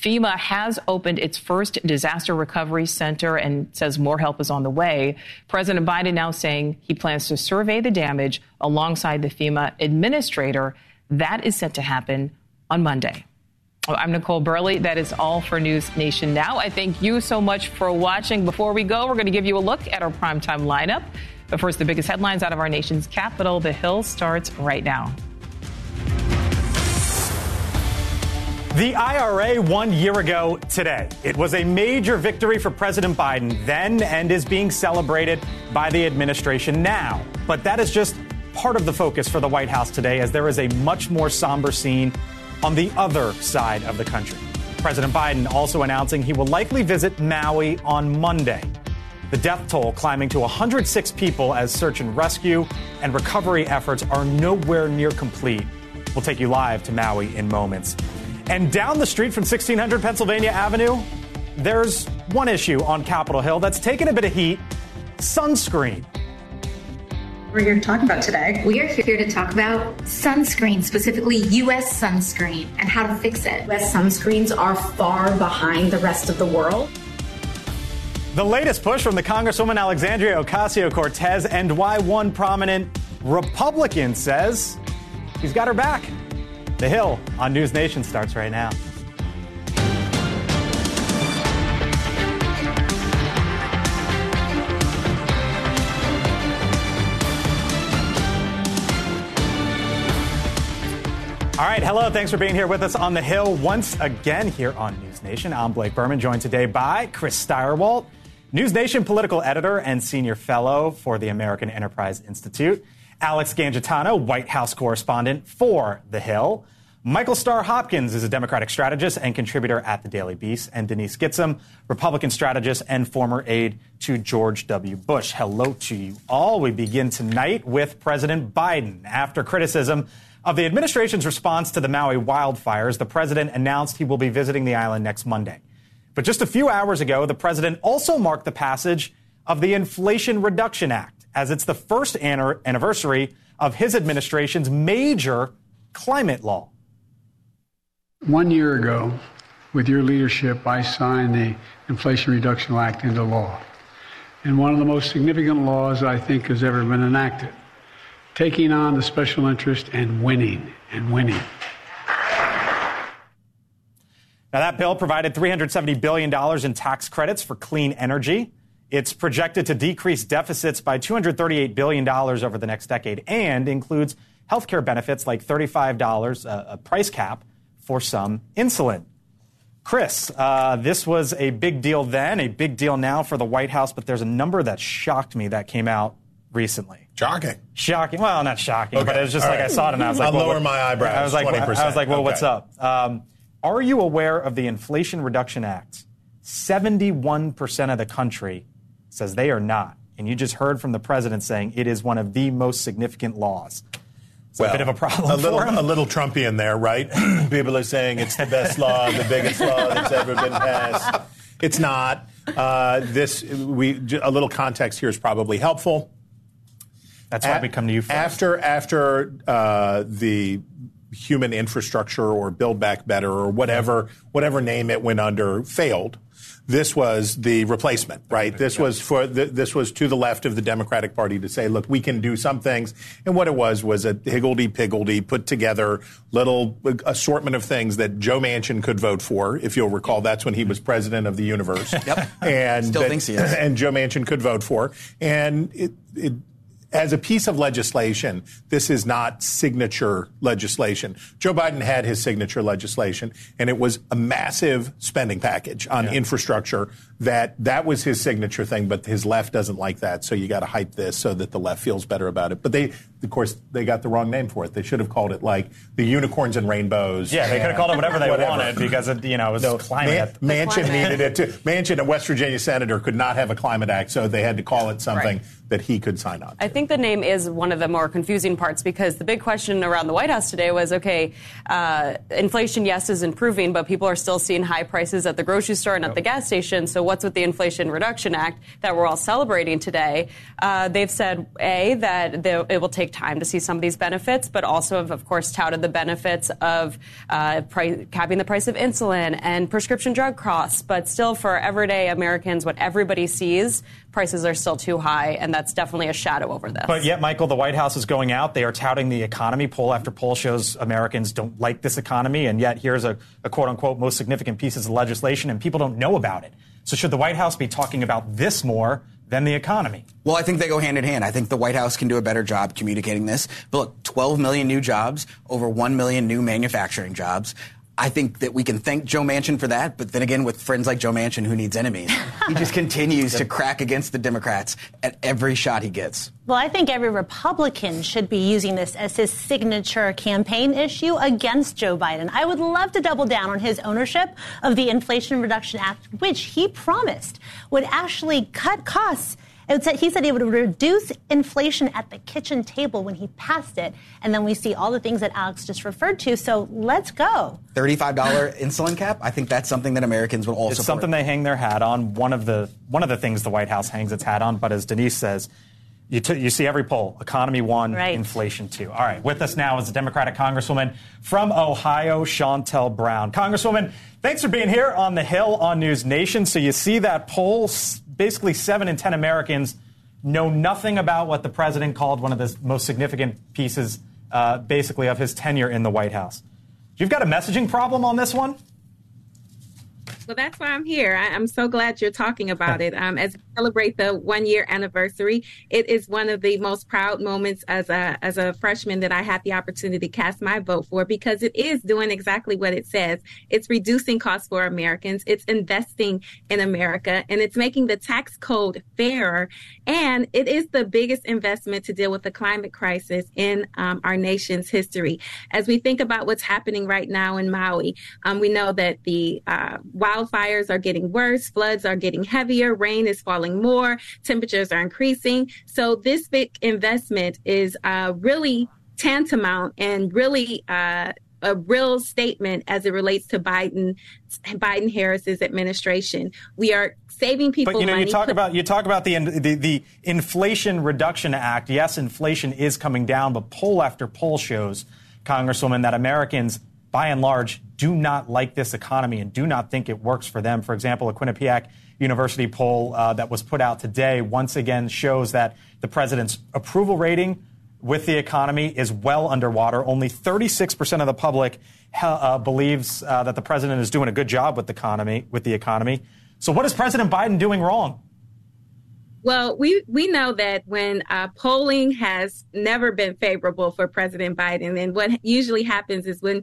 FEMA has opened its first disaster recovery center and says more help is on the way. President Biden now saying he plans to survey the damage alongside the FEMA administrator. That is set to happen on Monday. I'm Nichole Berlie. That is all for News Nation now. I thank you so much for watching. Before we go, we're going to give you a look at our primetime lineup. But first, the biggest headlines out of our nation's capital. The Hill starts right now. The IRA one year ago today. It was a major victory for President Biden then and is being celebrated by the administration now. But that is just part of the focus for the White House today, as there is a much more somber scene on the other side of the country. President Biden also announcing he will likely visit Maui on Monday. The death toll climbing to 106 people as search and rescue and recovery efforts are nowhere near complete. We'll take you live to Maui in moments. And down the street from 1600 Pennsylvania Avenue, there's one issue on Capitol Hill that's taken a bit of heat sunscreen. We're here to talk about today. We are here to talk about sunscreen, specifically U.S. sunscreen, and how to fix it. U.S. sunscreens are far behind the rest of the world. The latest push from the Congresswoman Alexandria Ocasio Cortez, and why one prominent Republican says he's got her back. The Hill on News Nation starts right now. All right, hello. Thanks for being here with us on the Hill once again here on News Nation. I'm Blake Burman, joined today by Chris Stirewalt, News Nation political editor and senior fellow for the American Enterprise Institute. Alex Gangitano, White House correspondent for The Hill. Michael Starr Hopkins is a Democratic strategist and contributor at the Daily Beast, and Denise Gitsham, Republican strategist and former aide to George W. Bush. Hello to you all. We begin tonight with President Biden. After criticism of the administration's response to the Maui wildfires, the president announced he will be visiting the island next Monday. But just a few hours ago, the president also marked the passage of the Inflation Reduction Act as it's the first anniversary of his administration's major climate law. One year ago, with your leadership, I signed the Inflation Reduction Act into law. And one of the most significant laws I think has ever been enacted. Taking on the special interest and winning and winning. Now, that bill provided $370 billion in tax credits for clean energy. It's projected to decrease deficits by $238 billion over the next decade and includes healthcare benefits like $35 uh, a price cap for some insulin. Chris, uh, this was a big deal then, a big deal now for the White House, but there's a number that shocked me that came out recently. Shocking. Shocking. Well, not shocking, okay. but it was just All like right. I saw it and I was like, I'll well, lower what, my eyebrows. I was like, 20%. I was like, well, okay. what's up? Um, are you aware of the Inflation Reduction Act? 71% of the country says they are not. And you just heard from the president saying it is one of the most significant laws. It's well, a bit of a problem. A little, a little Trumpian there, right? People are saying it's the best law, the biggest law that's ever been passed. It's not. Uh, this we a little context here is probably helpful. That's why a- we come to you first. After after uh, the human infrastructure or Build Back Better or whatever whatever name it went under failed this was the replacement, right? This was for the, this was to the left of the Democratic Party to say, look, we can do some things, and what it was was a higgledy piggledy put together little assortment of things that Joe Manchin could vote for. If you'll recall, that's when he was president of the universe. yep, and still that, thinks he is. And Joe Manchin could vote for, and it, it as a piece of legislation, this is not signature legislation. Joe Biden had his signature legislation, and it was a massive spending package on yeah. infrastructure. That that was his signature thing, but his left doesn't like that. So you got to hype this so that the left feels better about it. But they, of course, they got the wrong name for it. They should have called it like the unicorns and rainbows. Yeah, they could have called it whatever they whatever. wanted because it, you know it was no, climate. Man, Manchin climate. needed it too. Manchin, a West Virginia senator, could not have a climate act, so they had to call it something. Right that he could sign on. To. I think the name is one of the more confusing parts because the big question around the White House today was okay, uh, inflation, yes, is improving, but people are still seeing high prices at the grocery store and at the gas station. So, what's with the Inflation Reduction Act that we're all celebrating today? Uh, they've said, A, that it will take time to see some of these benefits, but also have, of course, touted the benefits of uh, capping the price of insulin and prescription drug costs. But still, for everyday Americans, what everybody sees, prices are still too high, and that's definitely a shadow over this. But yet, Michael, the White House is going out. They are touting the economy. Poll after poll shows Americans don't like this economy, and yet here's a, a quote unquote most significant pieces of legislation, and people don't know about it. So should the White House be talking about this more than the economy? Well, I think they go hand in hand. I think the White House can do a better job communicating this. But look, 12 million new jobs, over 1 million new manufacturing jobs. I think that we can thank Joe Manchin for that, but then again, with friends like Joe Manchin, who needs enemies, he just continues to crack against the Democrats at every shot he gets. Well, I think every Republican should be using this as his signature campaign issue against Joe Biden. I would love to double down on his ownership of the Inflation Reduction Act, which he promised would actually cut costs Said, he said he would reduce inflation at the kitchen table when he passed it. And then we see all the things that Alex just referred to. So let's go. $35 insulin cap. I think that's something that Americans would also It's something they hang their hat on. One of the one of the things the White House hangs its hat on. But as Denise says, you, t- you see every poll. Economy one, right. inflation two. All right. With us now is the Democratic Congresswoman from Ohio, Shontel Brown. Congresswoman, thanks for being here on the Hill on News Nation. So you see that poll basically seven in 10 Americans know nothing about what the president called one of the most significant pieces, uh, basically, of his tenure in the White House. You've got a messaging problem on this one? Well, that's why I'm here. I, am so glad you're talking about it. Um, as we celebrate the one year anniversary, it is one of the most proud moments as a as a freshman that I had the opportunity to cast my vote for because it is doing exactly what it says. It's reducing costs for Americans. It's investing in America, and it's making the tax code fairer. And it is the biggest investment to deal with the climate crisis in um, our nation's history. As we think about what's happening right now in Maui, um, we know that the uh, wild wildfires are getting worse, floods are getting heavier, rain is falling more, temperatures are increasing. So this big investment is uh, really tantamount and really uh, a real statement as it relates to Biden Biden Harris's administration. We are saving people. But you know, money. you talk about you talk about the, the the Inflation Reduction Act. Yes, inflation is coming down, but poll after poll shows, Congresswoman, that Americans by and large, do not like this economy and do not think it works for them. For example, a Quinnipiac University poll uh, that was put out today once again shows that the president's approval rating with the economy is well underwater. Only 36% of the public uh, believes uh, that the president is doing a good job with the economy. With the economy. So, what is President Biden doing wrong? Well, we, we know that when uh, polling has never been favorable for President Biden, and what usually happens is when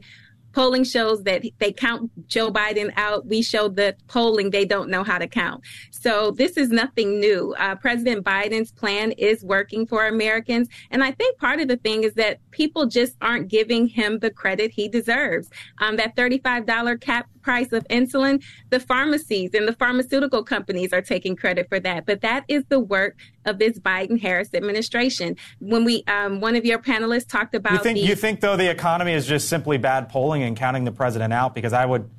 polling shows that they count Joe Biden out. We show the polling they don't know how to count. So this is nothing new. Uh, President Biden's plan is working for Americans. And I think part of the thing is that people just aren't giving him the credit he deserves. Um, that $35 cap price of insulin, the pharmacies and the pharmaceutical companies are taking credit for that. But that is the work of this Biden Harris administration. When we, um, one of your panelists talked about. You think, the, you think, though, the economy is just simply bad polling and counting the president out? Because I would,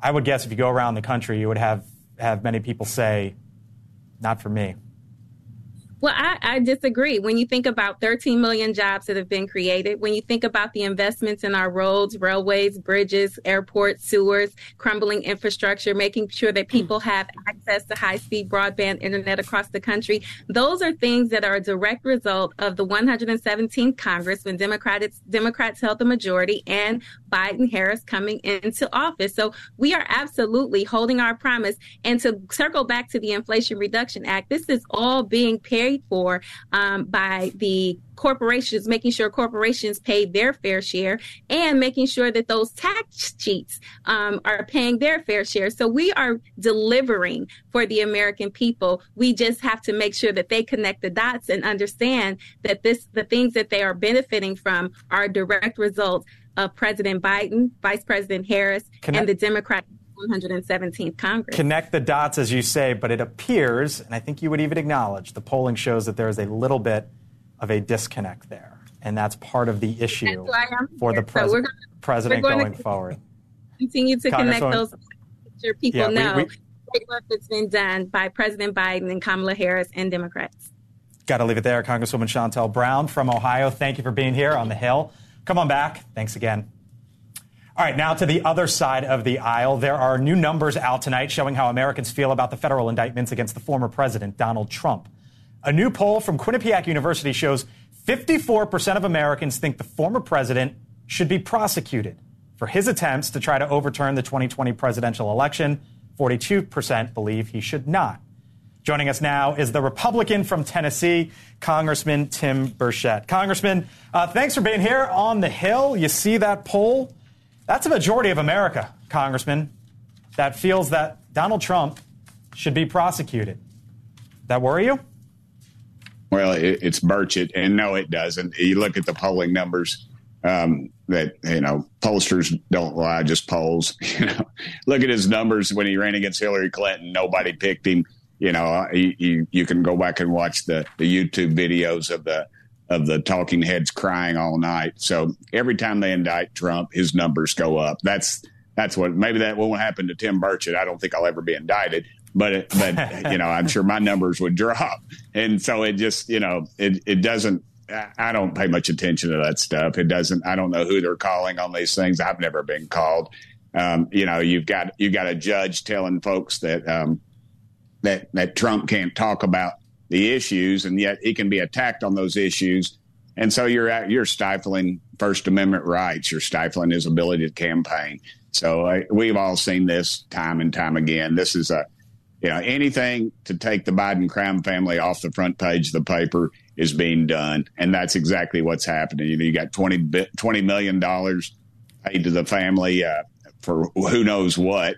I would guess if you go around the country, you would have, have many people say, not for me. Well, I, I, disagree. When you think about 13 million jobs that have been created, when you think about the investments in our roads, railways, bridges, airports, sewers, crumbling infrastructure, making sure that mm. people have access to high speed broadband internet across the country, those are things that are a direct result of the 117th Congress when Democrats, Democrats held the majority and Biden Harris coming into office. So we are absolutely holding our promise. And to circle back to the Inflation Reduction Act, this is all being paid for um, by the corporations, making sure corporations pay their fair share and making sure that those tax cheats um, are paying their fair share. So we are delivering for the American people. We just have to make sure that they connect the dots and understand that this, the things that they are benefiting from are a direct result of President Biden, Vice President Harris, Connect- and the Democratic 117th Congress. Connect the dots, as you say, but it appears, and I think you would even acknowledge, the polling shows that there is a little bit of a disconnect there. And that's part of the issue for the pres- so gonna, president going forward. Continue to connect those people yeah, know we, we, great work that's been done by President Biden and Kamala Harris and Democrats. Got to leave it there. Congresswoman Shontel Brown from Ohio, thank you for being here on the Hill. Come on back. Thanks again. All right, now to the other side of the aisle. There are new numbers out tonight showing how Americans feel about the federal indictments against the former president, Donald Trump. A new poll from Quinnipiac University shows 54% of Americans think the former president should be prosecuted for his attempts to try to overturn the 2020 presidential election. 42% believe he should not. Joining us now is the Republican from Tennessee, Congressman Tim Burchett. Congressman, uh, thanks for being here on the Hill. You see that poll? That's a majority of America, Congressman, that feels that Donald Trump should be prosecuted. That worry you? Well, it, it's Burchett, and no, it doesn't. You look at the polling numbers um, that you know pollsters don't lie, just polls. You know, look at his numbers when he ran against Hillary Clinton. Nobody picked him. You know, you, you, you can go back and watch the the YouTube videos of the of the talking heads crying all night. So every time they indict Trump, his numbers go up. That's that's what maybe that won't happen to Tim Burchett. I don't think I'll ever be indicted, but but you know I'm sure my numbers would drop. And so it just you know it it doesn't. I don't pay much attention to that stuff. It doesn't. I don't know who they're calling on these things. I've never been called. Um, you know, you've got you got a judge telling folks that um, that that Trump can't talk about the issues, and yet he can be attacked on those issues. And so you're at, you're stifling First Amendment rights. You're stifling his ability to campaign. So uh, we've all seen this time and time again. This is a you know anything to take the Biden crime family off the front page of the paper is being done, and that's exactly what's happening. You know, you got 20, $20 million paid to the family uh, for who knows what,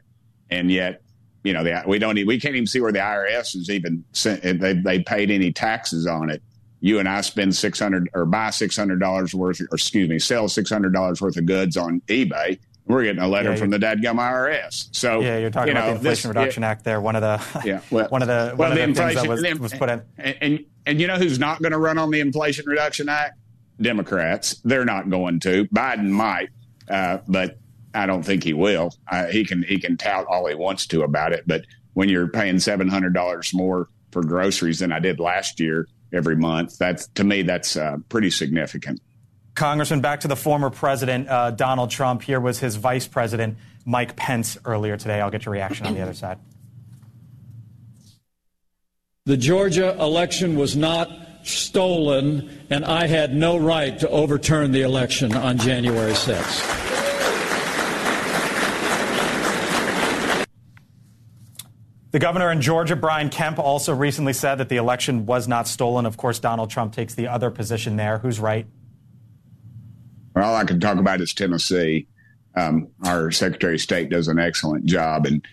and yet you know, the, we don't, we can't even see where the IRS is even sent, they, they paid any taxes on it. You and I spend six hundred or buy six hundred dollars worth, or excuse me, sell six hundred dollars worth of goods on eBay. We're getting a letter yeah, from the dadgum IRS. So yeah, you're talking you know, about the Inflation this, Reduction Act there. One of the yeah, well, one of the well, one the of the inflation, things that was, was put in. And, and and you know who's not going to run on the Inflation Reduction Act? Democrats. They're not going to. Biden might, uh, but I don't think he will. Uh, he can he can tout all he wants to about it, but when you're paying seven hundred dollars more for groceries than I did last year every month, that's to me that's uh, pretty significant. Congressman, back to the former president uh, Donald Trump. Here was his vice president Mike Pence earlier today. I'll get your reaction on the other side. The Georgia election was not stolen, and I had no right to overturn the election on January 6th. The governor in Georgia, Brian Kemp, also recently said that the election was not stolen. Of course, Donald Trump takes the other position there. Who's right? Well, all I can talk about is Tennessee. Um, our Secretary of State does an excellent job, and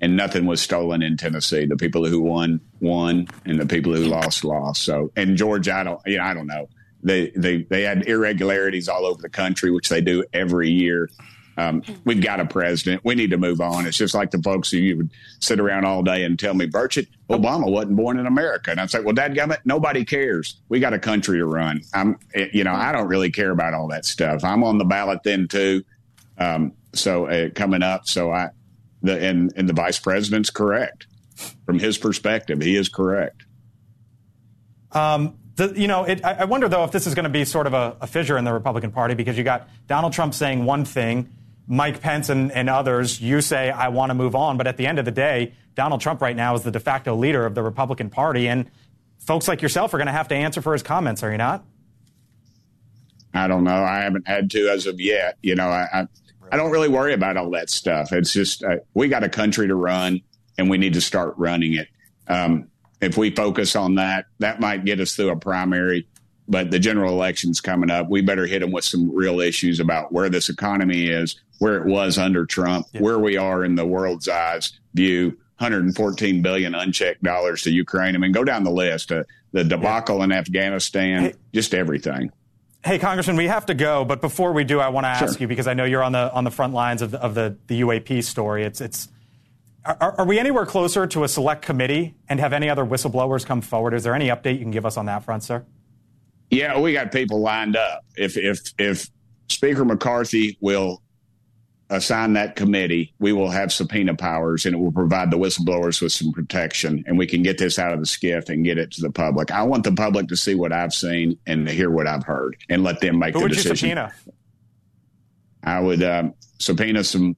and nothing was stolen in Tennessee. The people who won won, and the people who lost lost. So, in Georgia, I don't, you know, I don't know. They they they had irregularities all over the country, which they do every year. Um, we've got a president. We need to move on. It's just like the folks who you would sit around all day and tell me, Burchett, Obama wasn't born in America. And I'd say, well, dadgummit, nobody cares. We got a country to run. I'm, you know, I don't really care about all that stuff. I'm on the ballot then too. Um, so uh, coming up, so I, the, and, and the vice president's correct from his perspective. He is correct. Um, the, you know, it, I wonder though if this is going to be sort of a, a fissure in the Republican Party because you got Donald Trump saying one thing Mike Pence and, and others, you say, I want to move on. But at the end of the day, Donald Trump right now is the de facto leader of the Republican Party. And folks like yourself are going to have to answer for his comments, are you not? I don't know. I haven't had to as of yet. You know, I, I, I don't really worry about all that stuff. It's just uh, we got a country to run and we need to start running it. Um, if we focus on that, that might get us through a primary but the general election's coming up. We better hit them with some real issues about where this economy is, where it was under Trump, yeah. where we are in the world's eyes view, 114 billion unchecked dollars to Ukraine. I mean, go down the list. Uh, the debacle yeah. in Afghanistan, hey, just everything. Hey, Congressman, we have to go, but before we do, I want to ask sure. you because I know you're on the on the front lines of the, of the, the UAP story. It's it's are, are, we anywhere closer to a select committee, and have any other whistleblowers come forward? Is there any update you can give us on that front, sir? Yeah, we got people lined up. If if if Speaker McCarthy will assign that committee, we will have subpoena powers and it will provide the whistleblowers with some protection and we can get this out of the skiff and get it to the public. I want the public to see what I've seen and to hear what I've heard and let them make Who the would decision. you subpoena? I would um, subpoena some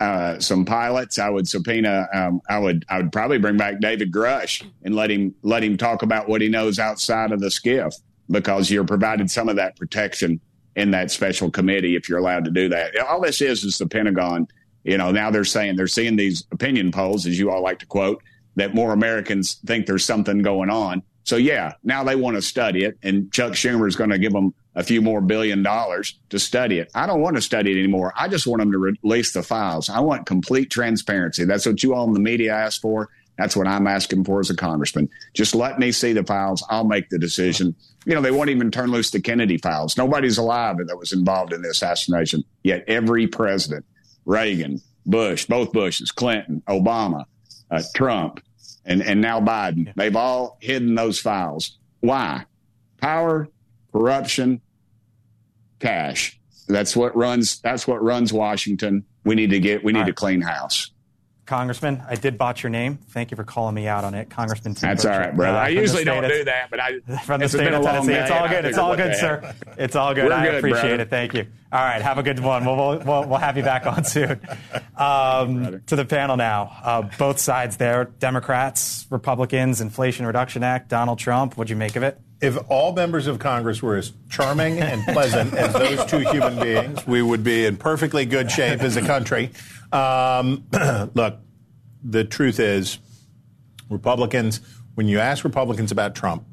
uh, some pilots. I would subpoena. Um, I would I would probably bring back David Grusch and let him let him talk about what he knows outside of the skiff because you're provided some of that protection in that special committee if you're allowed to do that. All this is is the Pentagon. You know, now they're saying they're seeing these opinion polls, as you all like to quote, that more Americans think there's something going on. So yeah, now they want to study it, and Chuck Schumer is going to give them a few more billion dollars to study it. I don't want to study it anymore. I just want them to release the files. I want complete transparency. That's what you all in the media asked for. That's what I'm asking for as a congressman. Just let me see the files. I'll make the decision. You know, they won't even turn loose the Kennedy files. Nobody's alive that was involved in the assassination. Yet every president, Reagan, Bush, both Bushes, Clinton, Obama, uh, Trump, and, and now Biden, they've all hidden those files. Why? Power, corruption, cash. That's what runs. That's what runs Washington. We need to get. We need to clean house. Congressman, I did botch your name. Thank you for calling me out on it, Congressman. Tim That's all Burchett, right, brother. uh, I usually don't do that, but I from the it's state been a of Tennessee. It's all good. It's all good, sir. It's all good. We're I good, appreciate brother. it. Thank you. All right, have a good one. We'll, we'll, we'll, we'll have you back on soon. Um, to the panel now. Uh, both sides there Democrats, Republicans, Inflation Reduction Act, Donald Trump. What'd you make of it? If all members of Congress were as charming and pleasant as those two human beings, we would be in perfectly good shape as a country. Um, look, the truth is, Republicans, when you ask Republicans about Trump,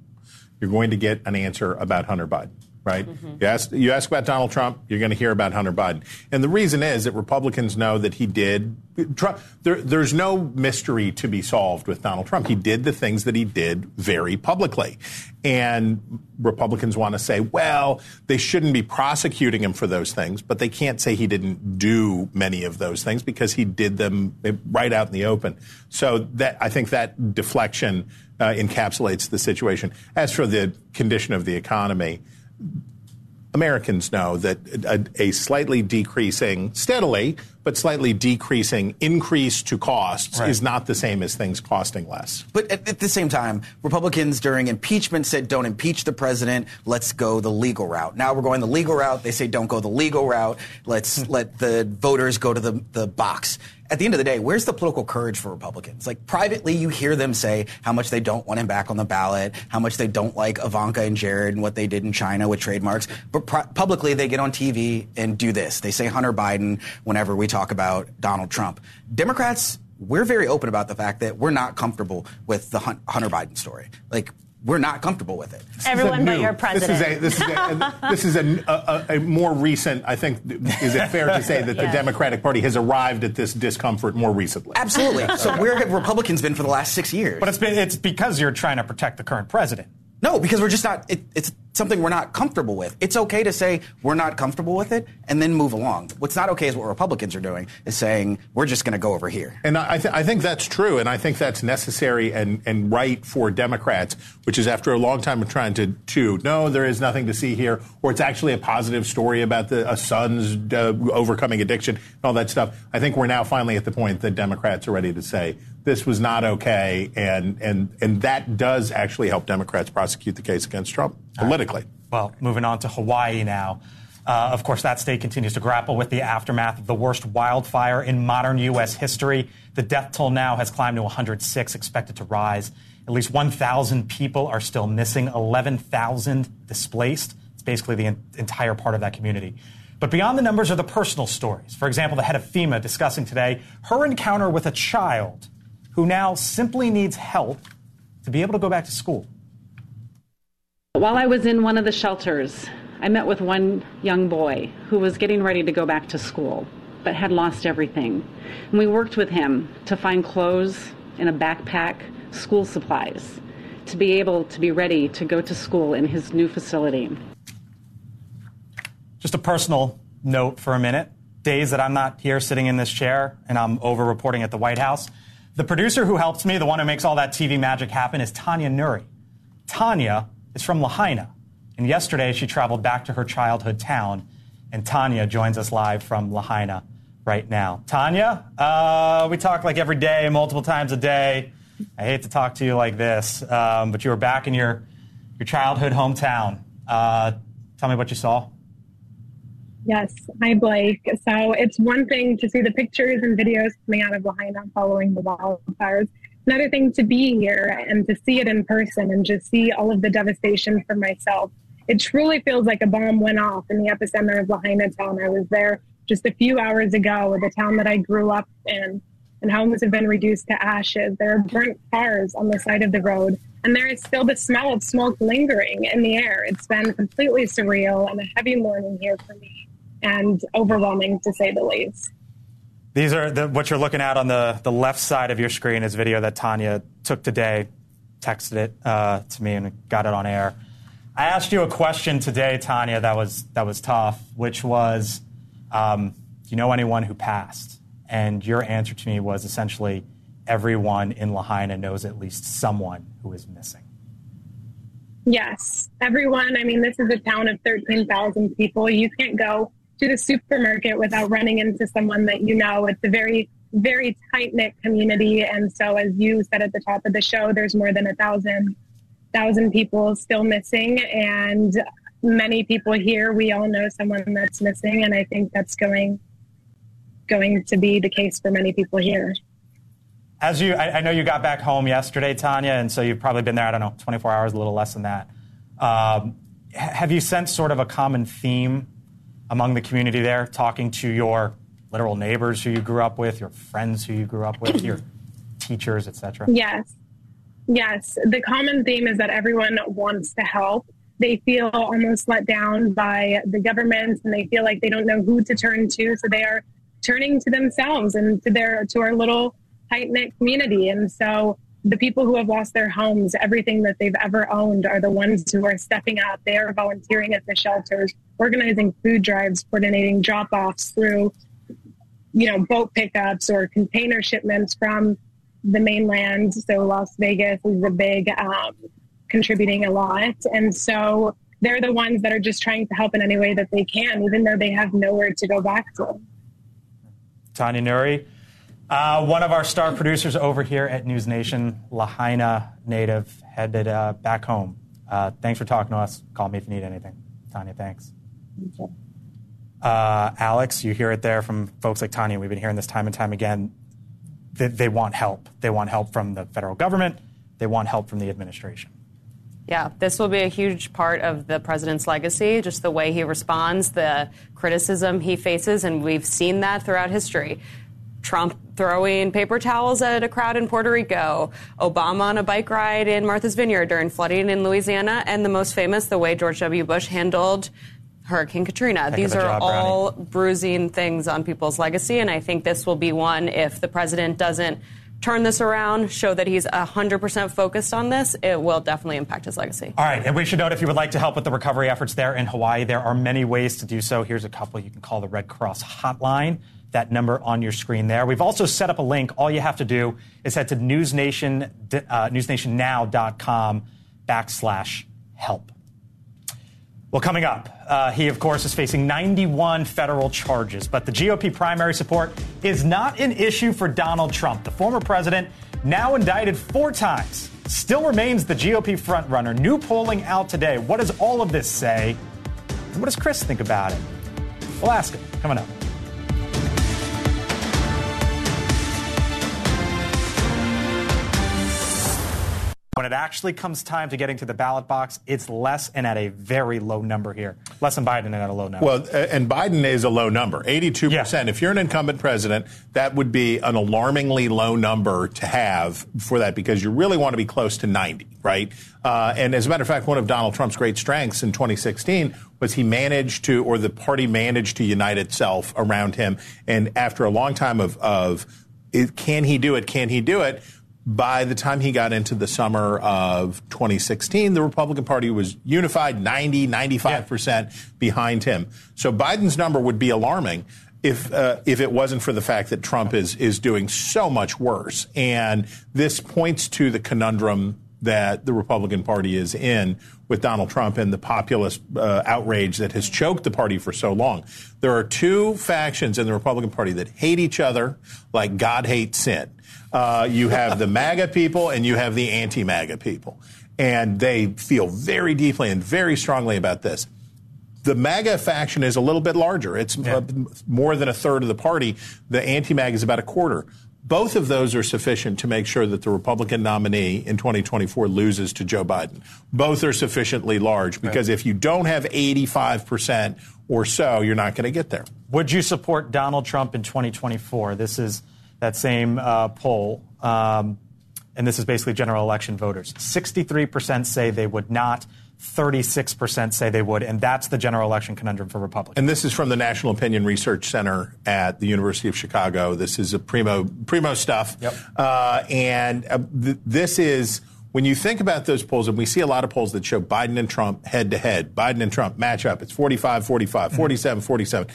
you're going to get an answer about Hunter Biden, right? You, ask, you ask about Donald Trump, you're going to hear about Hunter Biden. And the reason is that Republicans know that he did. Trump, there, there's no mystery to be solved with Donald Trump. He did the things that he did very publicly. And Republicans want to say, well, they shouldn't be prosecuting him for those things, but they can't say he didn't do many of those things because he did them right out in the open. So that I think that deflection uh, encapsulates the situation. As for the condition of the economy, Americans know that a, a slightly decreasing, steadily, but slightly decreasing increase to costs Right. is not the same as things costing less. But at, at the same time, Republicans during impeachment said don't impeach the president. Let's go the legal route. Now we're going the legal route. They say don't go the legal route. Let's hmm. let the voters go to the, the box. At the end of the day, where's the political courage for Republicans? Like privately, you hear them say how much they don't want him back on the ballot, how much they don't like Ivanka and Jared and what they did in China with trademarks. But publicly, they get on TV and do this. They say Hunter Biden whenever we talk about Donald Trump. Democrats we're very open about the fact that we're not comfortable with the Hunter Biden story. Like, we're not comfortable with it. Everyone but new- your president. This is a this is a, this is a, a, a more recent. I think is it fair to say that the Democratic Party has arrived at this discomfort more recently? Absolutely. So where have Republicans been for the last six years? But it's been, it's because you're trying to protect the current president. No, because we're just not. It, it's something we're not comfortable with. It's okay to say we're not comfortable with it and then move along. What's not okay is what Republicans are doing is saying we're just going to go over here. And I, th- I think that's true, and I think that's necessary and, and right for Democrats, which is after a long time of trying to, to no, there is nothing to see here, or it's actually a positive story about the, a son's uh, overcoming addiction and all that stuff. I think we're now finally at the point that Democrats are ready to say this was not okay, and, and, and that does actually help Democrats prosecute the case against Trump politically. Well, moving on to Hawaii now. Uh, of course, that state continues to grapple with the aftermath of the worst wildfire in modern U.S. history. The death toll now has climbed to 106, expected to rise. At least 1,000 people are still missing, 11,000 displaced. It's basically the en- entire part of that community. But beyond the numbers are the personal stories. For example, the head of FEMA discussing today her encounter with a child who now simply needs help to be able to go back to school. While I was in one of the shelters, I met with one young boy who was getting ready to go back to school, but had lost everything. And we worked with him to find clothes and a backpack, school supplies, to be able to be ready to go to school in his new facility. Just a personal note for a minute. Days that I'm not here sitting in this chair and I'm over reporting at the White House. The producer who helps me, the one who makes all that TV magic happen, is Tanya Nuri. Tanya is from Lahaina. And yesterday she traveled back to her childhood town. And Tanya joins us live from Lahaina. right now. Tanya, uh, we talk like every day, multiple times a day. I hate to talk to you like this, um, but you were back in your your childhood hometown. Uh, tell me what you saw. Yes, hi Blake. So it's one thing to see the pictures and videos coming out of Lahaina following the wildfires. Another thing to be here and to see it in person and just see all of the devastation for myself. It truly feels like a bomb went off in the epicenter of Lahaina town. I was there just a few hours ago, with the town that I grew up in, and homes have been reduced to ashes. There are burnt cars on the side of the road, and there is still the smell of smoke lingering in the air. It's been completely surreal and a heavy morning here for me, and overwhelming to say the least. These are the, what you're looking at on the, the left side of your screen is video that Tanya took today, texted it uh, to me, and got it on air. I asked you a question today, Tanya, that was that was tough, which was, um, do you know anyone who passed? And your answer to me was essentially, everyone in Lahaina knows at least someone who is missing. Yes, everyone. I mean, this is a town of 13,000 people. You can't go to the supermarket without running into someone that you know. It's a very, very tight knit community. And so, as you said at the top of the show, there's more than a thousand thousand people still missing. And many people here, we all know someone that's missing. And I think that's going going to be the case for many people here. As you, I, I know you got back home yesterday, Tanya, and so you've probably been there, I don't know, 24 hours, a little less than that. Um, have you sensed sort of a common theme among the community there, talking to your literal neighbors who you grew up with, your friends who you grew up with, your teachers, etc.? Yes. Yes. The common theme is that everyone wants to help. They feel almost let down by the government and they feel like they don't know who to turn to. So they are turning to themselves and to their to our little tight knit community. And so the people who have lost their homes, everything that they've ever owned, are the ones who are stepping up. They are volunteering at the shelters, organizing food drives, coordinating drop offs through, you know, boat pickups or container shipments from the mainland. So Las Vegas is a big um, contributing a lot, and so they're the ones that are just trying to help in any way that they can, even though they have nowhere to go back to. Tanya Nuri, uh, one of our star producers over here at News Nation, Lahaina native, headed uh, back home. Uh, thanks for talking to us. Call me if you need anything. Tanya, thanks. Uh, Alex, you hear it there from folks like Tanya. We've been hearing this time and time again. They, they want help. They want help from the federal government. They want help from the administration. Yeah, this will be a huge part of the president's legacy, just the way he responds, the criticism he faces, and we've seen that throughout history. Trump throwing paper towels at a crowd in Puerto Rico, Obama on a bike ride in Martha's Vineyard during flooding in Louisiana, and the most famous, the way George W. Bush handled Hurricane Katrina. Heck These are job, all bruising things on people's legacy, and I think this will be one if the president doesn't turn this around, show that he's 100% focused on this, it will definitely impact his legacy. All right, and we should note if you would like to help with the recovery efforts there in Hawaii, there are many ways to do so. Here's a couple. You can call the Red Cross hotline, that number on your screen there. We've also set up a link. All you have to do is head to newsnation, uh, newsnationnow.com backslash help. Well, coming up, uh, he, of course, is facing 91 federal charges, but the GOP primary support is not an issue for Donald Trump. The former president, now indicted four times, still remains the GOP frontrunner. New polling out today. What does all of this say? And what does Chris think about it? We'll ask him coming up. When it actually comes time to getting to the ballot box, it's less and at a very low number here. Less than Biden and at a low number. Well, and Biden is a low number, 82%. Yeah. If you're an incumbent president, that would be an alarmingly low number to have for that because you really want to be close to 90, right? Uh, and as a matter of fact, one of Donald Trump's great strengths in 2016 was he managed to, or the party managed to unite itself around him. And after a long time of, of can he do it? Can he do it? By the time he got into the summer of 2016, the Republican Party was unified 90, 95% yeah. behind him. So Biden's number would be alarming if uh, if it wasn't for the fact that Trump is is doing so much worse. And this points to the conundrum that the Republican Party is in with Donald Trump and the populist uh, outrage that has choked the party for so long. There are two factions in the Republican Party that hate each other like God hates sin. Uh, you have the MAGA people and you have the anti MAGA people. And they feel very deeply and very strongly about this. The MAGA faction is a little bit larger. It's yeah. uh, more than a third of the party. The anti MAGA is about a quarter. Both of those are sufficient to make sure that the Republican nominee in 2024 loses to Joe Biden. Both are sufficiently large because right. if you don't have 85% or so, you're not going to get there. Would you support Donald Trump in 2024? This is that same uh, poll. Um, and this is basically general election voters. 63% say they would not. 36% say they would, and that's the general election conundrum for Republicans. And this is from the National Opinion Research Center at the University of Chicago. This is a primo primo stuff. Yep. Uh, and uh, th- this is when you think about those polls, and we see a lot of polls that show Biden and Trump head to head, Biden and Trump match up. It's 45 45, mm-hmm. 47 47.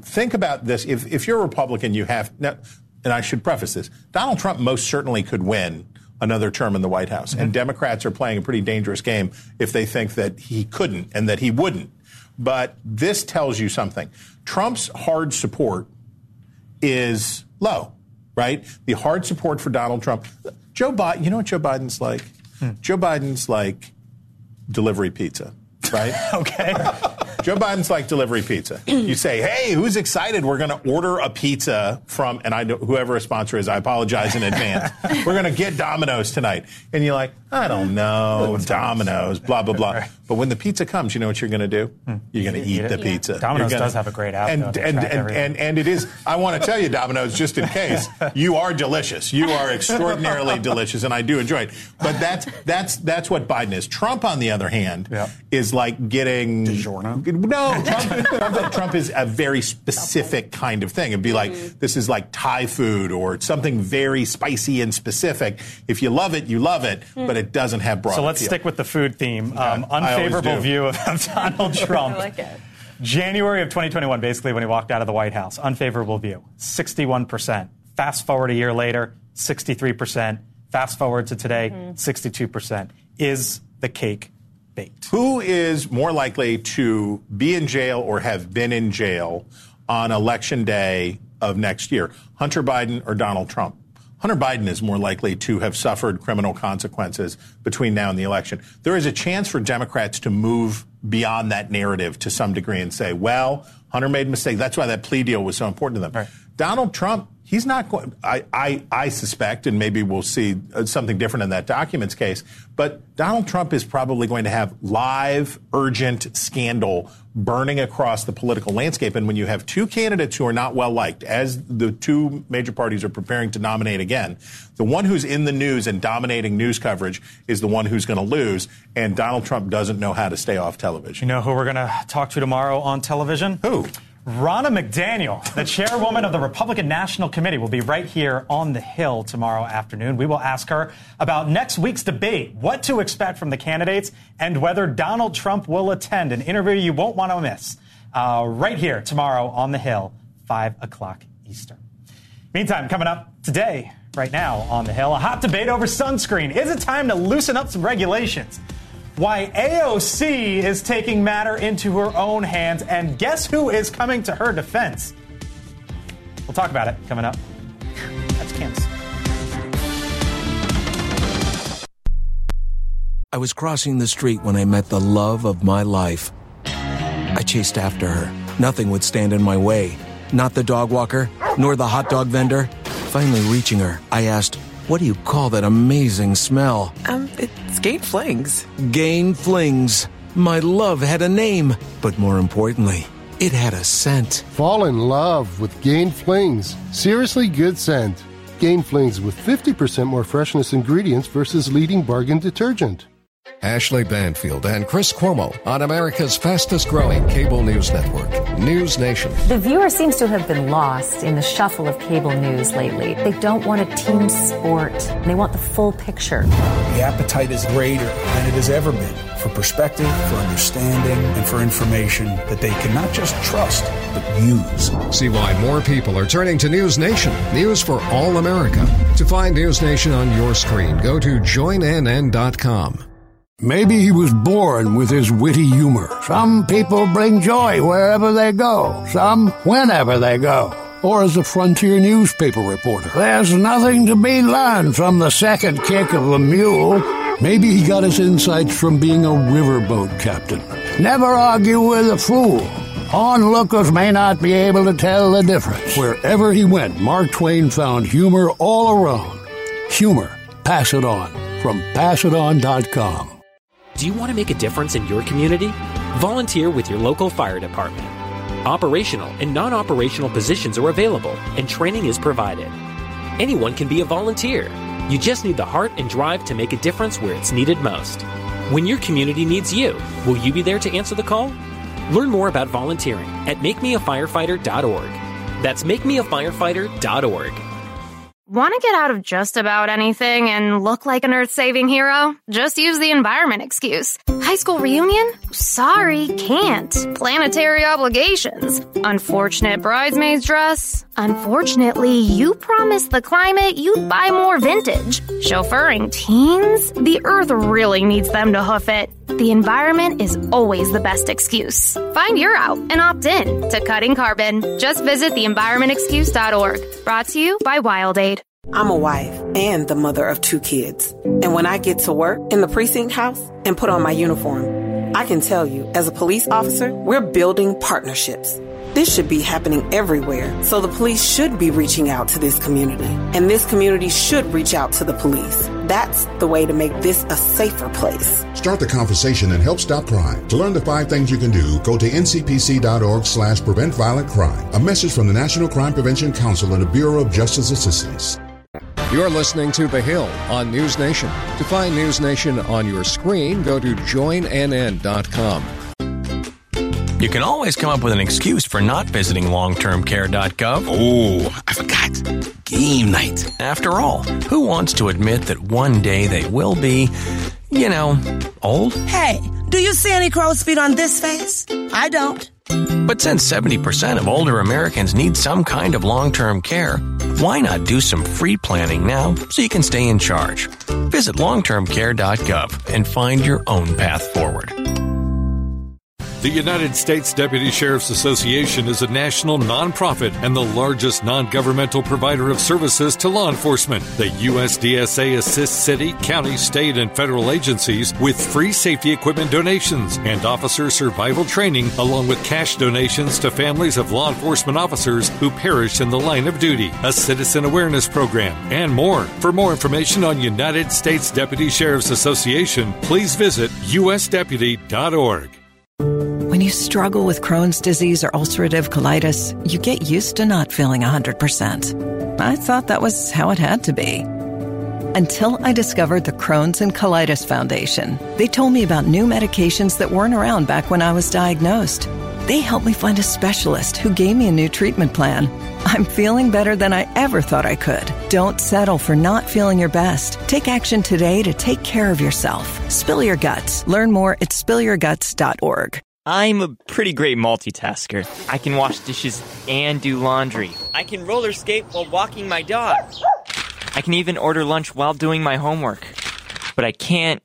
Think about this. If, if you're a Republican, you have, now, and I should preface this Donald Trump most certainly could win another term in the White House. Mm-hmm. And Democrats are playing a pretty dangerous game if they think that he couldn't and that he wouldn't. But this tells you something. Trump's hard support is low, right? The hard support for Donald Trump. Joe Biden, you know what Joe Biden's like? Hmm. Joe Biden's like delivery pizza, right? okay. Joe Biden's like delivery pizza. You say, "Hey, who's excited? We're going to order a pizza from," and I know whoever a sponsor is. I apologize in advance. We're going to get Domino's tonight, and you're like, "I don't know, Domino's, blah blah blah." But when the pizza comes, you know what you're going to do? Hmm. You're going to eat, eat the pizza. Domino's gonna, does have a great app, and though, and and, and, and it is. I want to tell you, Domino's, just in case, you are delicious. You are extraordinarily delicious, and I do enjoy it. But that's that's that's what Biden is. Trump, on the other hand, is like getting DiGiorno. No, Trump Trump, Trump, is a very specific kind of thing. It'd be like, mm-hmm. this is like Thai food or something very spicy and specific. If you love it, you love it, mm. but it doesn't have broad So let's appeal. stick with the food theme. Um, unfavorable view of, of Donald Trump. I like it. January of 2021, basically when he walked out of the White House, unfavorable view, 61%. Fast forward a year later, 63%. Fast forward to today, mm-hmm. 62%. Is the cake baked. Who is more likely to be in jail or have been in jail on election day of next year? Hunter Biden or Donald Trump? Hunter Biden is more likely to have suffered criminal consequences between now and the election. There is a chance for Democrats to move beyond that narrative to some degree and say, well, Hunter made a mistake. That's why that plea deal was so important to them. Right. Donald Trump he's not going. I, I, I suspect, and maybe we'll see uh, something different in that documents case. But Donald Trump is probably going to have live, urgent scandal burning across the political landscape. And when you have two candidates who are not well liked, as the two major parties are preparing to nominate again, the one who's in the news and dominating news coverage is the one who's going to lose. And Donald Trump doesn't know how to stay off television. You know who we're going to talk to tomorrow on television? Who? Ronna McDaniel, the chairwoman of the Republican National Committee, will be right here on the Hill tomorrow afternoon. We will ask her about next week's debate, what to expect from the candidates, and whether Donald Trump will attend an interview you won't want to miss. Uh, right here tomorrow on the Hill, 5 o'clock Eastern. Meantime, coming up today, right now on the Hill, a hot debate over sunscreen. Is it time to loosen up some regulations? Why AOC is taking matter into her own hands, and guess who is coming to her defense? We'll talk about it coming up. That's Kim's. I was crossing the street when I met the love of my life. I chased after her. Nothing would stand in my way. Not the dog walker, nor the hot dog vendor. Finally reaching her, I asked, what do you call that amazing smell? Um, it's Gain Flings. Gain Flings. My love had a name, but more importantly, it had a scent. Fall in love with Gain Flings. Seriously good scent. Gain Flings with 50% more freshness ingredients versus leading bargain detergent. Ashley Banfield and Chris Cuomo on America's fastest growing cable news network, News Nation. The viewer seems to have been lost in the shuffle of cable news lately. They don't want a team sport, they want the full picture. The appetite is greater than it has ever been for perspective, for understanding, and for information that they can not just trust, but use. See why more people are turning to News Nation, news for all America. To find News Nation on your screen, go to joinnn.com. Maybe he was born with his witty humor. Some people bring joy wherever they go, some whenever they go. Or as a frontier newspaper reporter. There's nothing to be learned from the second kick of a mule. Maybe he got his insights from being a riverboat captain. Never argue with a fool. Onlookers may not be able to tell the difference. Wherever he went, Mark Twain found humor all around. Humor. Pass it on. From passiton.com. Do you want to make a difference in your community? Volunteer with your local fire department. Operational and non operational positions are available, and training is provided. Anyone can be a volunteer. You just need the heart and drive to make a difference where it's needed most. When your community needs you, will you be there to answer the call? Learn more about volunteering at makemeafirefighter.org. That's makemeafirefighter.org. Want to get out of just about anything and look like an earth saving hero? Just use the environment excuse. High school reunion? Sorry, can't. Planetary obligations. Unfortunate bridesmaid's dress? Unfortunately, you promised the climate you'd buy more vintage. Chauffeuring teens? The earth really needs them to hoof it. The environment is always the best excuse. Find your out and opt in to cutting carbon. Just visit theenvironmentexcuse.org. Brought to you by WildAid. I'm a wife and the mother of two kids. And when I get to work in the precinct house and put on my uniform, I can tell you, as a police officer, we're building partnerships. This should be happening everywhere, so the police should be reaching out to this community, and this community should reach out to the police. That's the way to make this a safer place. Start the conversation and help stop crime. To learn the five things you can do, go to ncpc.org slash prevent violent crime. A message from the National Crime Prevention Council and the Bureau of Justice Assistance. You're listening to The Hill on News Nation. To find News Nation on your screen, go to joinnn.com. You can always come up with an excuse for not visiting longtermcare.gov. Oh, I forgot. Game night. After all, who wants to admit that one day they will be, you know, old? Hey, do you see any crow's feet on this face? I don't. But since 70% of older Americans need some kind of long term care, why not do some free planning now so you can stay in charge? Visit longtermcare.gov and find your own path forward. The United States Deputy Sheriff's Association is a national nonprofit and the largest non governmental provider of services to law enforcement. The USDSA assists city, county, state, and federal agencies with free safety equipment donations and officer survival training, along with cash donations to families of law enforcement officers who perish in the line of duty, a citizen awareness program, and more. For more information on United States Deputy Sheriff's Association, please visit usdeputy.org. You struggle with Crohn's disease or ulcerative colitis, you get used to not feeling 100%. I thought that was how it had to be. Until I discovered the Crohn's and Colitis Foundation. They told me about new medications that weren't around back when I was diagnosed. They helped me find a specialist who gave me a new treatment plan. I'm feeling better than I ever thought I could. Don't settle for not feeling your best. Take action today to take care of yourself. Spill your guts. Learn more at spillyourguts.org. I'm a pretty great multitasker. I can wash dishes and do laundry. I can roller skate while walking my dog. I can even order lunch while doing my homework. But I can't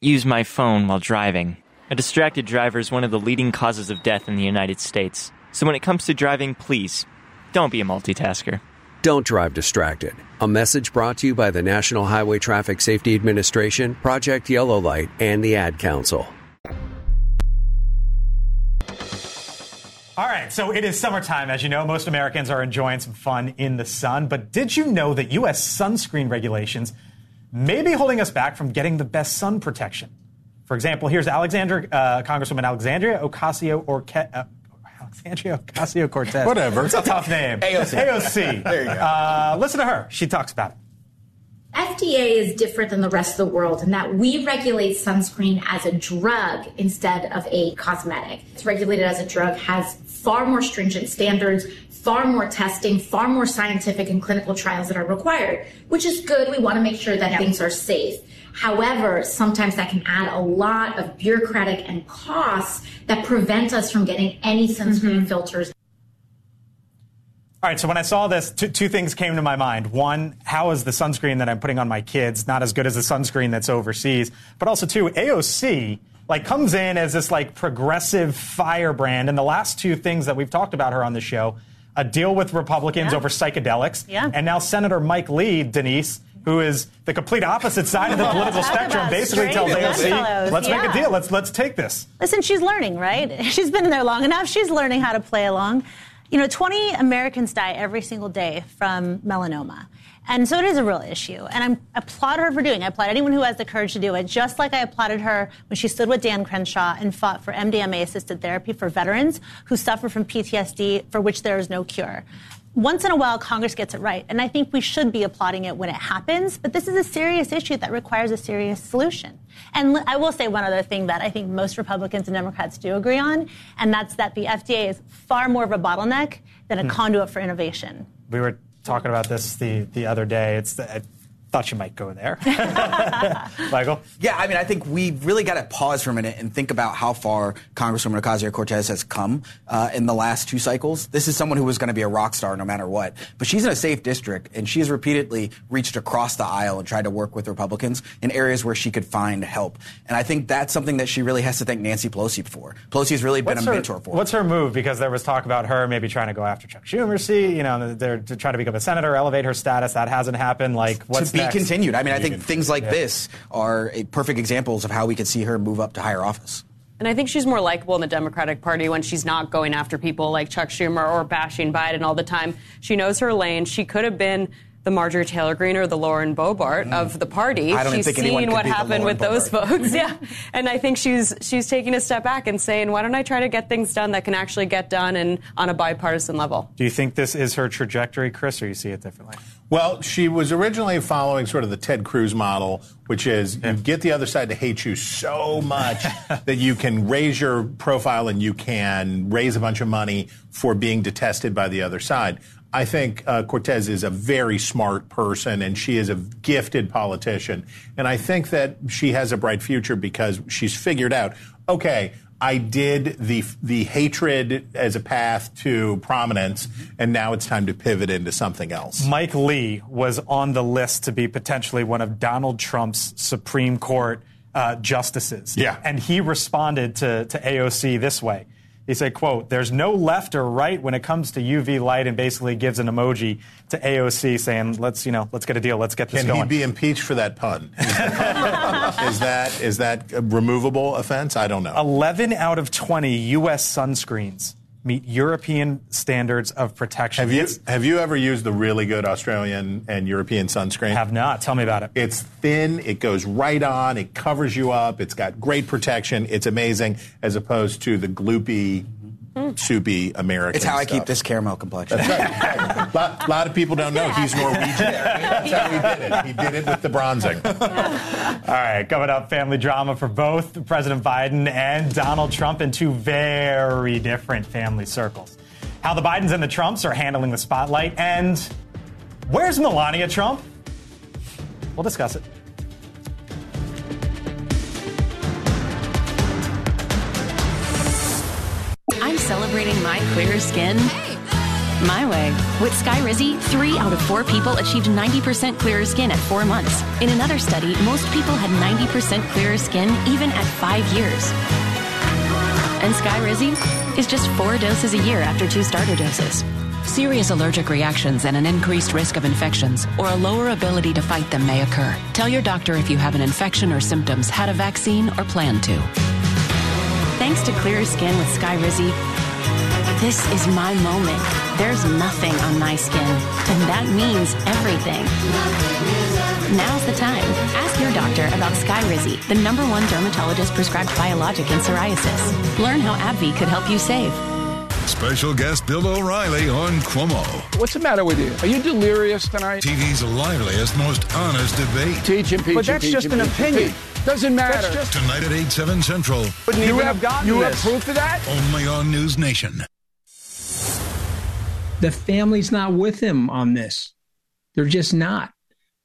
use my phone while driving. A distracted driver is one of the leading causes of death in the United States. So when it comes to driving, please don't be a multitasker. Don't drive distracted. A message brought to you by the National Highway Traffic Safety Administration, Project Yellow Light, and the Ad Council. All right, so it is summertime. As you know, most Americans are enjoying some fun in the sun. But did you know that U.S. sunscreen regulations may be holding us back from getting the best sun protection? For example, here's Alexandra, uh, Congresswoman Alexandria Ocasio Orque- uh, Alexandria Ocasio Cortez. Whatever. It's a tough name. AOC. AOC. There you go. Uh, listen to her. She talks about it. FDA is different than the rest of the world in that we regulate sunscreen as a drug instead of a cosmetic. It's regulated as a drug, has far more stringent standards, far more testing, far more scientific and clinical trials that are required, which is good. We want to make sure that things are safe. However, sometimes that can add a lot of bureaucratic and costs that prevent us from getting any sunscreen mm-hmm. filters. All right, so when I saw this, two, two, things came to my mind. One, how is the sunscreen that I'm putting on my kids not as good as the sunscreen that's overseas? But also, two, AOC like comes in as this like progressive firebrand. And the last two things that we've talked about her on the show, a deal with Republicans Yeah. over psychedelics, Yeah. and now Senator Mike Lee, Denise. Who is the complete opposite side of the political spectrum? Basically, tells AOC, "Let's make a deal. Let's let's take this." Listen, she's learning, right? She's been in there long enough. She's learning how to play along. You know, 20 Americans die every single day from melanoma. And so it is a real issue. And I applaud her for doing it. I applaud anyone who has the courage to do it, just like I applauded her when she stood with Dan Crenshaw and fought for MDMA assisted therapy for veterans who suffer from PTSD for which there is no cure. Once in a while, Congress gets it right. And I think we should be applauding it when it happens. But this is a serious issue that requires a serious solution. And I will say one other thing that I think most Republicans and Democrats do agree on, and that's that the FDA is far more of a bottleneck than a Hmm. conduit for innovation. We were talking about this the, the other day. It's the, thought you might go there, Michael. Yeah, I mean, I think we really got to pause for a minute and think about how far Congresswoman Ocasio Cortez has come uh, in the last two cycles. This is someone who was going to be a rock star no matter what, but she's in a safe district, and she has repeatedly reached across the aisle and tried to work with Republicans in areas where she could find help. And I think that's something that she really has to thank Nancy Pelosi for. Pelosi's really been What's a her, mentor for. her. What's her move? Because there was talk about her maybe trying to go after Chuck Schumer. See, you know, they're to try to become a senator, elevate her status. That hasn't happened. Like, what's to be continued. I mean, I think things like Yeah. this are a perfect examples of how we could see her move up to higher office. And I think she's more likable in the Democratic Party when she's not going after people like Chuck Schumer or bashing Biden all the time. She knows her lane. She could have been the Marjorie Taylor Greene or the Lauren Boebert of the party. Mm. I don't she's think anyone seen could what be happened Lauren with those folks. yeah. And I think she's she's taking a step back and saying, why don't I try to get things done that can actually get done and on a bipartisan level? Do you think this is her trajectory, Chris, or you see it differently? Well, she was originally following sort of the Ted Cruz model, which is you get the other side to hate you so much that you can raise your profile and you can raise a bunch of money for being detested by the other side. I think uh, Cortez is a very smart person and she is a gifted politician. And I think that she has a bright future because she's figured out, okay, I did the the hatred as a path to prominence, and now it's time to pivot into something else. Mike Lee was on the list to be potentially one of Donald Trump's Supreme Court uh, justices. Yeah. And he responded to, to AOC this way. He said, quote, there's no left or right when it comes to UV light and basically gives an emoji to AOC saying, let's, you know, let's get a deal. Let's get this Can going. he be impeached for that pun? is that is that a removable offense? I don't know. 11 out of 20 U.S. sunscreens meet European standards of protection. Have you have you ever used the really good Australian and European sunscreen? Have not. Tell me about it. It's thin. It goes right on. It covers you up. It's got great protection. It's amazing as opposed to the gloopy, soupy American. It's how I stuff. keep this caramel complexion. That's right. A lot, lot of people don't know he's Norwegian. That's how he did it. He did it with the bronzing. All right, coming up, family drama for both President Biden and Donald Trump in two very different family circles. How the Bidens and the Trumps are handling the spotlight, and where's Melania Trump? We'll discuss it. Celebrating my clearer skin my way. With Skyrizi, three out of four people achieved 90% clearer skin at four months. In another study, most people had 90% clearer skin even at five years. And Skyrizi is just four doses a year after two starter doses. Serious allergic reactions and an increased risk of infections or a lower ability to fight them may occur. Tell your doctor if you have an infection or symptoms, had a vaccine, or plan to. Thanks to clearer skin with Skyrizi, this is my moment. There's nothing on my skin, and that means everything. Now's the time. Ask your doctor about Skyrizi, the number one dermatologist prescribed biologic in psoriasis. Learn how AbbVie could help you save. Special guest Bill O'Reilly on Cuomo. What's the matter with you? Are you delirious tonight? TV's liveliest, most honest debate. Teach impeach. But that's impeach, just an opinion. impeach. Doesn't matter. That's just- Tonight at 8, 7 Central. Wouldn't you have gotten You have proof of that? Only on News Nation. The family's not with him on this. They're just not.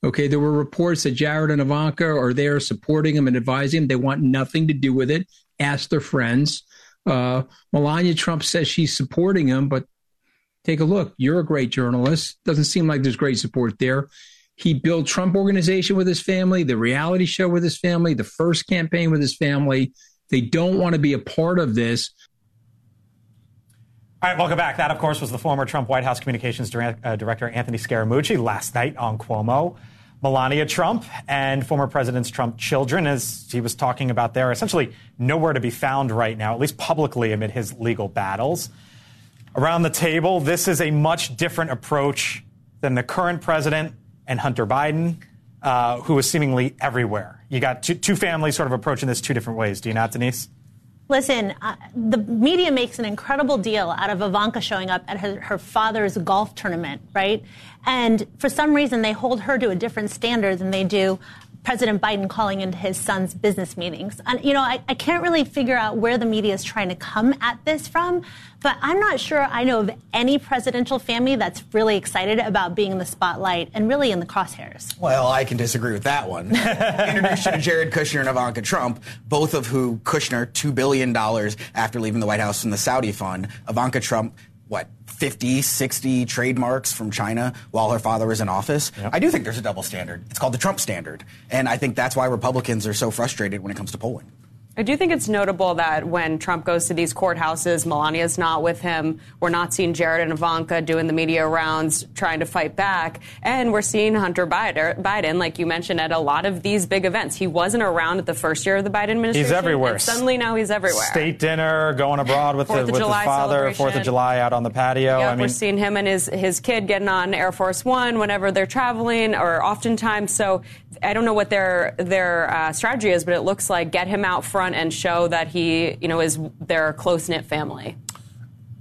Okay, there were reports that Jared and Ivanka are there supporting him and advising him. They want nothing to do with it. Ask their friends. Uh, Melania Trump says she's supporting him, but take a look. You're a great journalist. Doesn't seem like there's great support there. He built Trump organization with his family, the reality show with his family, the first campaign with his family. They don't want to be a part of this. All right, welcome back. That, of course, was the former Trump White House Communications uh, Director Anthony Scaramucci last night on Cuomo. Melania Trump and former President Trump children, as he was talking about there, essentially nowhere to be found right now, at least publicly amid his legal battles. Around the table, this is a much different approach than the current president and Hunter Biden, uh, who is seemingly everywhere. You got two, two families sort of approaching this two different ways. Do you not, Denise? Listen, uh, the media makes an incredible deal out of Ivanka showing up at her, her, father's golf tournament, right? And for some reason, they hold her to a different standard than they do President Biden calling into his son's business meetings. And, you know, I, I can't really figure out where the media is trying to come at this from, but I'm not sure I know of any presidential family that's really excited about being in the spotlight and really in the crosshairs. Well, I can disagree with that one. Introduce you to Jared Kushner and Ivanka Trump, both of who Kushner, $2 billion after leaving the White House from the Saudi fund. Ivanka Trump, 50, 60 trademarks from China while her father was in office. Yep. I do think there's a double standard. It's called the Trump standard. And I think that's why Republicans are so frustrated when it comes to polling. I do think it's notable that when Trump goes to these courthouses, Melania's not with him. We're not seeing Jared and Ivanka doing the media rounds trying to fight back. And we're seeing Hunter Biden, like you mentioned, at a lot of these big events. He wasn't around at the first year of the Biden administration. He's everywhere. And suddenly now he's everywhere. State dinner, going abroad with, the, with his father, Fourth of July out on the patio. Yep, I mean, we're seeing him and his, his kid getting on Air Force One whenever they're traveling or oftentimes. So I don't know what their, their uh, strategy is, but it looks like get him out front and show that that he, you know, is their close knit family?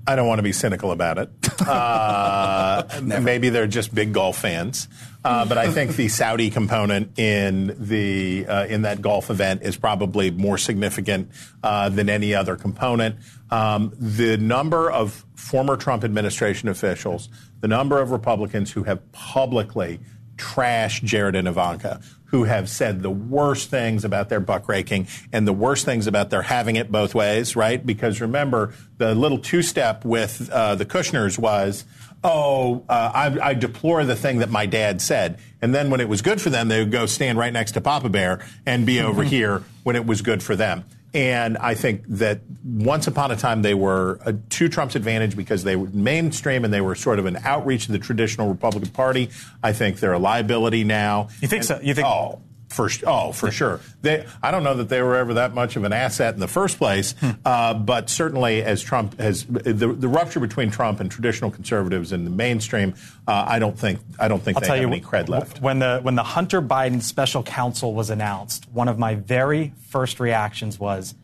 I don't want to be cynical about it. Uh, maybe they're just big golf fans, uh, but I think the Saudi component in the uh, in that golf event is probably more significant uh, than any other component. Um, the number of former Trump administration officials, the number of Republicans who have publicly trashed Jared and Ivanka, who have said the worst things about their buck raking and the worst things about their having it both ways, right? Because remember, the little two step with uh, the Kushners was, oh, uh, I, I, deplore the thing that my dad said. And then when it was good for them, they would go stand right next to Papa Bear and be over here when it was good for them. And I think that once upon a time they were a, to Trump's advantage because they were mainstream and they were sort of an outreach to the traditional Republican Party. I think they're a liability now. You think and, so? You think? Oh, for oh, for sure. They, I don't know that they were ever that much of an asset in the first place, hmm. uh, but certainly as Trump has the, the rupture between Trump and traditional conservatives in the mainstream, uh, I don't think I don't think I'll they tell have you, any cred left. When the when the Hunter Biden special counsel was announced, one of my very first reactions was.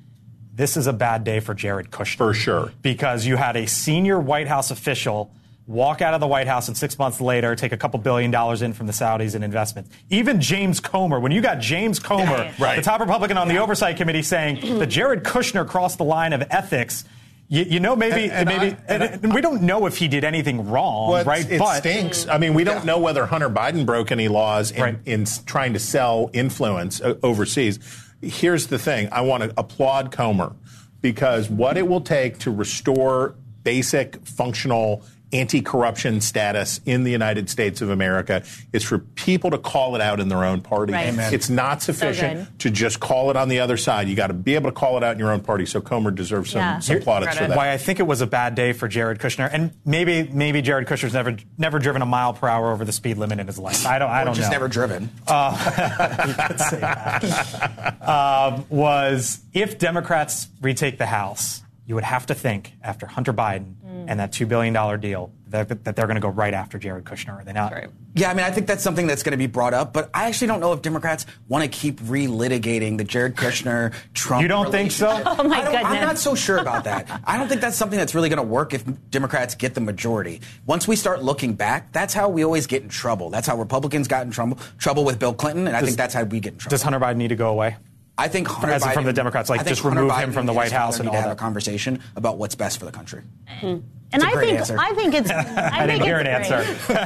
This is a bad day for Jared Kushner. For sure. Because you had a senior White House official walk out of the White House and six months later take a couple billion dollars in from the Saudis in investments. Even James Comer, when you got James Comer, yeah, right. the top Republican on the Oversight Committee, saying that Jared Kushner crossed the line of ethics. You, you know, maybe, and, and maybe, I, and, and we don't know if he did anything wrong, well, right? It but, stinks. I mean, we don't yeah. know whether Hunter Biden broke any laws in, right. in trying to sell influence uh, overseas. Here's the thing: I want to applaud Comer because what it will take to restore basic functional anti-corruption status in the United States of America is for people to call it out in their own party. Right. It's not sufficient so to just call it on the other side. You got to be able to call it out in your own party. So Comer deserves some, yeah. some plaudits for that. Why I think it was a bad day for Jared Kushner, and maybe maybe Jared Kushner's never never driven a mile per hour over the speed limit in his life. I don't I don't just know. never driven. Uh, you could say that. um, was if Democrats retake the House you would have to think after Hunter Biden and that $2 billion deal that, that they're going to go right after Jared Kushner. Are they not? Right. Yeah, I mean, I think that's something that's going to be brought up, but I actually don't know if Democrats want to keep relitigating the Jared Kushner Trump. You don't think so? Oh, my goodness. I'm not so sure about that. I don't think that's something that's really going to work if Democrats get the majority. Once we start looking back, that's how we always get in trouble. That's how Republicans got in trouble, trouble with Bill Clinton, and I think that's how we get in trouble. Does Hunter Biden need to go away? I think Hunter As Biden, from the Democrats, like, just Hunter remove him from the White House father and need all to have that. a conversation about what's best for the country. Hmm. And It's a I great think answer. I think it's I, I think didn't hear an it's answer. great.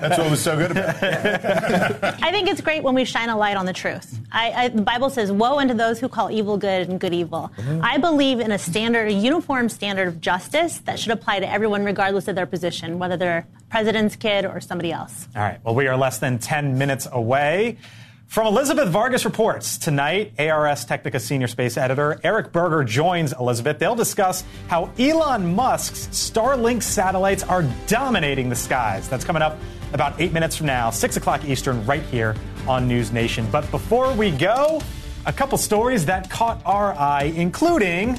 That's what was so good about it. I think it's great when we shine a light on the truth. I, I, the Bible says, "Woe unto those who call evil good and good evil." Mm-hmm. I believe in a standard, a uniform standard of justice that should apply to everyone, regardless of their position, whether they're president's kid or somebody else. All right. Well, we are less than 10 minutes away. From Elizabeth Vargas Reports, tonight, ARS Technica senior space editor Eric Berger joins Elizabeth. They'll discuss how Elon Musk's Starlink satellites are dominating the skies. That's coming up about eight minutes from now, 6 o'clock Eastern, right here on News Nation. But before we go, a couple stories that caught our eye, including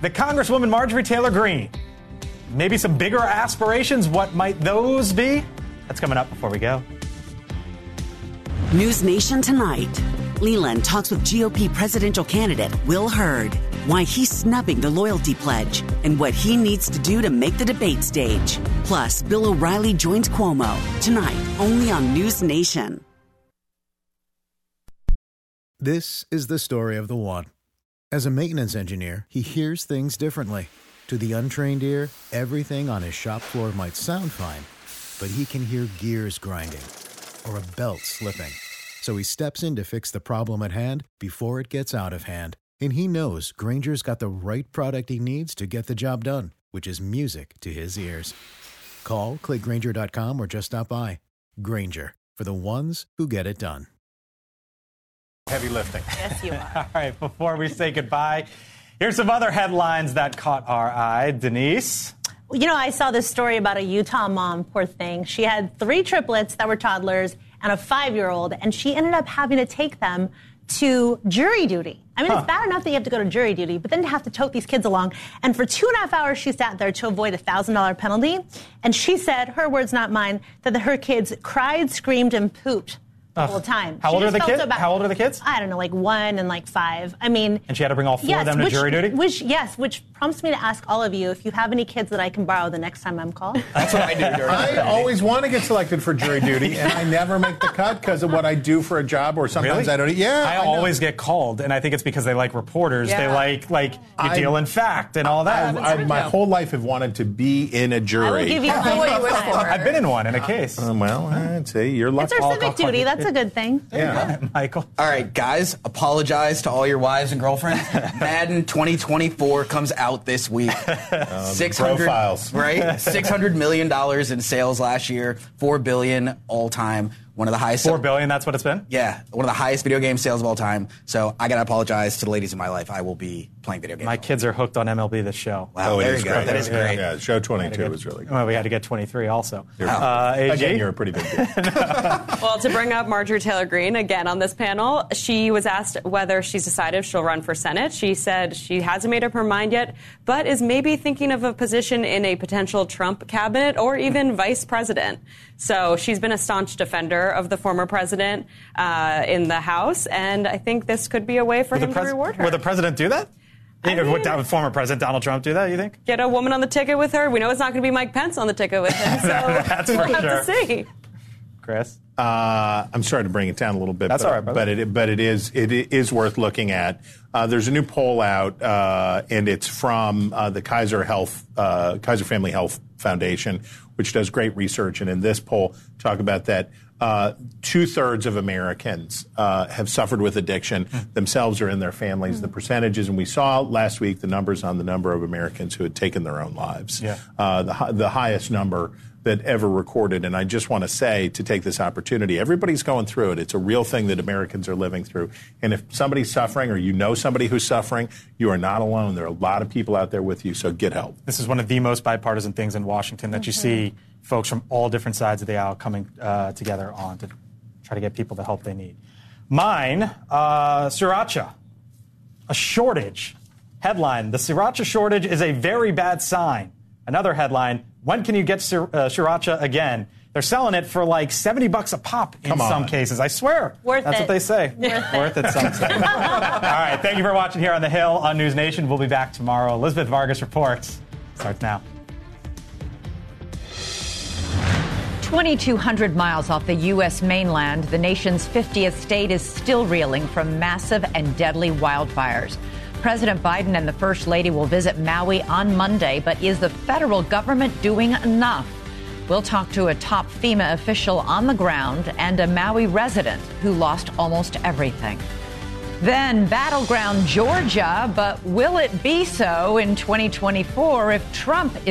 the Congresswoman Marjorie Taylor Greene. Maybe some bigger aspirations. What might those be? That's coming up before we go. News Nation tonight. Leland talks with GOP presidential candidate Will Hurd. Why he's snubbing the loyalty pledge and what he needs to do to make the debate stage. Plus, Bill O'Reilly joins Cuomo tonight only on News Nation. This is the story of the one. As a maintenance engineer, he hears things differently. To the untrained ear, everything on his shop floor might sound fine, but he can hear gears grinding or a belt slipping. So he steps in to fix the problem at hand before it gets out of hand. And he knows Grainger's got the right product he needs to get the job done, which is music to his ears. Call, clickgrainger.com, or just stop by. Grainger, for the ones who get it done. Heavy lifting. Yes, you are. All right, before we say goodbye, here's some other headlines that caught our eye. Denise. You know, I saw this story about a Utah mom, poor thing. She had three triplets that were toddlers and a five year old, and she ended up having to take them to jury duty. I mean, Huh. it's bad enough that you have to go to jury duty, but then to have to tote these kids along. And for two and a half hours, she sat there to avoid a $1,000 penalty. And she said, her words, not mine, that the, her kids cried, screamed, and pooped the Ugh. whole time. How She old are the kids? so bad. How old are the kids? I don't know, like one and like five. I mean, And she had to bring all four yes, of them to which, jury duty? Which, yes, which prompts me to ask all of you if you have any kids that I can borrow the next time I'm called. That's what I do during I always want to get selected for jury duty, and I never make the cut because of what I do for a job, or sometimes Really? I don't. Yeah, I, know. always get called, and I think it's because they like reporters. They like like you I- deal in fact and all that. I, I, my whole life have wanted to be in a jury. give you my I've been in one in a case. Um, well, I'd say you're lucky. It's our civic duty. That's a good thing. Yeah. Michael. All right, guys, apologize to all your wives and girlfriends. Madden 2024 comes out this week. Um, Six hundred profiles. right? Six hundred million dollars in sales last year. Four billion all time. One of the highest. Four billion. That's what it's been. Yeah, one of the highest video game sales of all time. So I gotta apologize to the ladies in my life. I will be playing video games. My kids are hooked on MLB this show. Wow, Oh, it there is you go. great. That is great. Yeah, show We had to 22 get- was really good. Well, we had to get 23 also. You're- Uh, AG? Again, you're a pretty big deal. Well, to bring up Marjorie Taylor Greene again on this panel, she was asked whether she's decided if she'll run for Senate. She said she hasn't made up her mind yet, but is maybe thinking of a position in a potential Trump cabinet or even vice president. So she's been a staunch defender of the former president uh, in the House, and I think this could be a way for Would him pres- to reward her. would the president do that? Would that- would former President Donald Trump do that? You think? Get a woman on the ticket with her. We know it's not going to be Mike Pence on the ticket with him, so That's we'll for have sure. to see. Chris. Uh, I'm sorry to bring it down a little bit. That's but, all right, brother. but it but it is it is worth looking at. Uh, there's a new poll out, uh, and it's from uh, the Kaiser Health uh, Kaiser Family Health Foundation, which does great research. And in this poll, talk about that. Uh, Two thirds of Americans uh, have suffered with addiction themselves or in their families. The percentages, and we saw last week the numbers on the number of Americans who had taken their own lives. Yeah. Uh, the, the highest number that ever recorded. And I just want to say, to take this opportunity, everybody's going through it. It's a real thing that Americans are living through. And if somebody's suffering or you know somebody who's suffering, you are not alone. There are a lot of people out there with you, so get help. This is one of the most bipartisan things in Washington that you see folks from all different sides of the aisle coming uh, together on to try to get people the help they need. Mine, uh, sriracha, a shortage. Headline: The sriracha shortage is a very bad sign. Another headline: When can you get sir- uh, sriracha again? They're selling it for like 70 bucks a pop in some cases. I swear. Worth That's it. what they say. Worth it. Worth it, some say. All right. Thank you for watching here on The Hill on News Nation. We'll be back tomorrow. Elizabeth Vargas reports. Starts now. 2,200 miles off the U.S. mainland, the nation's 50th state is still reeling from massive and deadly wildfires. President Biden and the First Lady will visit Maui on Monday, but is the federal government doing enough? We'll talk to a top FEMA official on the ground and a Maui resident who lost almost everything. Then battleground Georgia, but will it be so in 2024 if Trump is